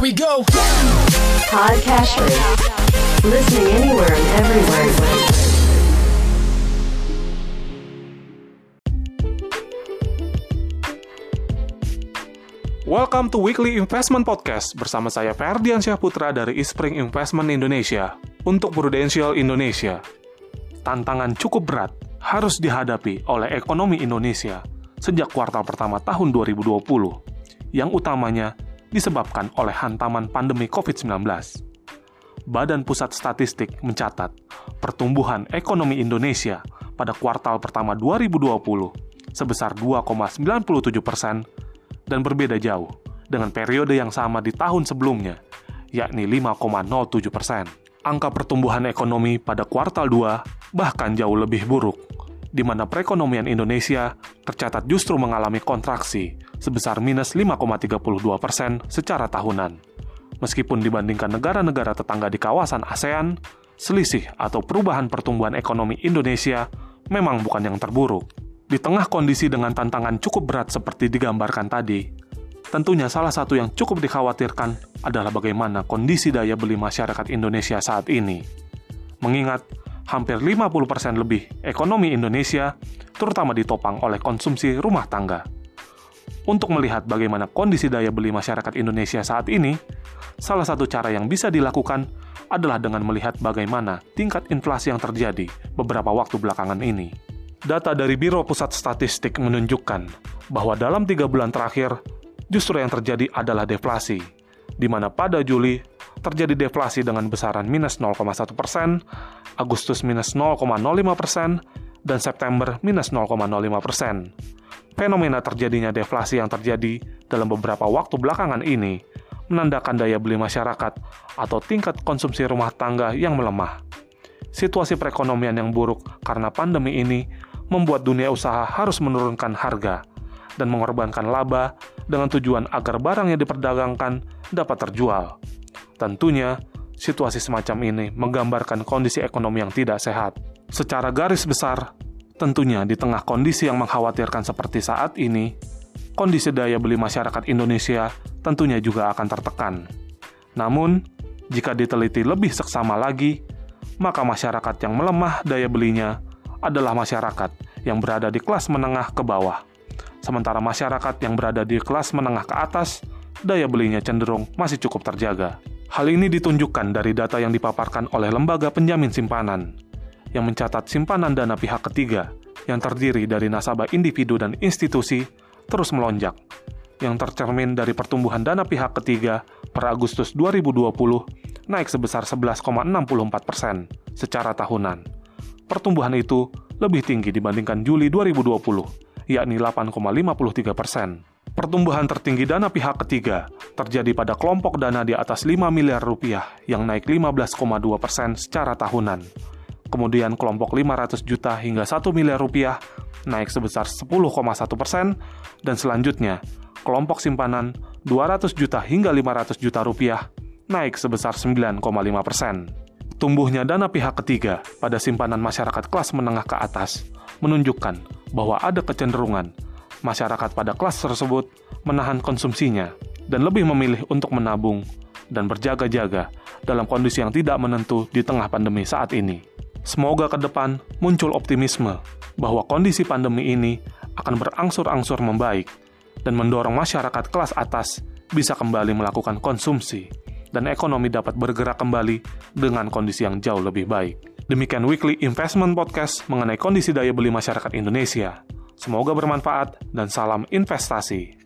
Here we go. Podcasters. Listening anywhere and everywhere. Welcome to Weekly Investment Podcast bersama saya Ferdian Syahputra dari Ispring Investment Indonesia untuk Prudential Indonesia. Tantangan cukup berat harus dihadapi oleh ekonomi Indonesia sejak kuartal pertama tahun 2020, yang utamanya disebabkan oleh hantaman pandemi COVID-19. Badan Pusat Statistik mencatat pertumbuhan ekonomi Indonesia pada kuartal pertama 2020 sebesar 2,97 persen dan berbeda jauh dengan periode yang sama di tahun sebelumnya, yakni 5,07 persen. Angka pertumbuhan ekonomi pada kuartal 2 bahkan jauh lebih buruk, di mana perekonomian Indonesia tercatat justru mengalami kontraksi sebesar minus 5,32 persen secara tahunan. Meskipun dibandingkan negara-negara tetangga di kawasan ASEAN, selisih atau perubahan pertumbuhan ekonomi Indonesia memang bukan yang terburuk. Di tengah kondisi dengan tantangan cukup berat seperti digambarkan tadi, tentunya salah satu yang cukup dikhawatirkan adalah bagaimana kondisi daya beli masyarakat Indonesia saat ini. Mengingat hampir 50% lebih ekonomi Indonesia terutama ditopang oleh konsumsi rumah tangga. Untuk melihat bagaimana kondisi daya beli masyarakat Indonesia saat ini, salah satu cara yang bisa dilakukan adalah dengan melihat bagaimana tingkat inflasi yang terjadi beberapa waktu belakangan ini. Data dari Biro Pusat Statistik menunjukkan bahwa dalam tiga bulan terakhir, justru yang terjadi adalah deflasi, di mana pada Juli terjadi deflasi dengan besaran minus 0,1 persen, Agustus minus 0,05 persen, dan September minus 0,05 persen. Fenomena terjadinya deflasi yang terjadi dalam beberapa waktu belakangan ini menandakan daya beli masyarakat atau tingkat konsumsi rumah tangga yang melemah. Situasi perekonomian yang buruk karena pandemi ini membuat dunia usaha harus menurunkan harga dan mengorbankan laba dengan tujuan agar barang yang diperdagangkan dapat terjual. Tentunya, situasi semacam ini menggambarkan kondisi ekonomi yang tidak sehat. Secara garis besar, tentunya di tengah kondisi yang mengkhawatirkan seperti saat ini, kondisi daya beli masyarakat Indonesia tentunya juga akan tertekan. Namun, jika diteliti lebih seksama lagi, maka masyarakat yang melemah daya belinya adalah masyarakat yang berada di kelas menengah ke bawah. Sementara masyarakat yang berada di kelas menengah ke atas, daya belinya cenderung masih cukup terjaga. Hal ini ditunjukkan dari data yang dipaparkan oleh lembaga penjamin simpanan, yang mencatat simpanan dana pihak ketiga yang terdiri dari nasabah individu dan institusi terus melonjak, yang tercermin dari pertumbuhan dana pihak ketiga per Agustus 2020 naik sebesar 11,64 persen secara tahunan pertumbuhan itu lebih tinggi dibandingkan Juli 2020, yakni 8,53 persen. Pertumbuhan tertinggi dana pihak ketiga terjadi pada kelompok dana di atas 5 miliar rupiah yang naik 15,2 persen secara tahunan. Kemudian kelompok 500 juta hingga 1 miliar rupiah naik sebesar 10,1 persen, dan selanjutnya kelompok simpanan 200 juta hingga 500 juta rupiah naik sebesar 9,5 persen. Tumbuhnya dana pihak ketiga pada simpanan masyarakat kelas menengah ke atas menunjukkan bahwa ada kecenderungan masyarakat pada kelas tersebut menahan konsumsinya dan lebih memilih untuk menabung dan berjaga-jaga dalam kondisi yang tidak menentu di tengah pandemi saat ini. Semoga ke depan muncul optimisme bahwa kondisi pandemi ini akan berangsur-angsur membaik dan mendorong masyarakat kelas atas bisa kembali melakukan konsumsi dan ekonomi dapat bergerak kembali dengan kondisi yang jauh lebih baik. Demikian Weekly Investment Podcast mengenai kondisi daya beli masyarakat Indonesia. Semoga bermanfaat dan salam investasi.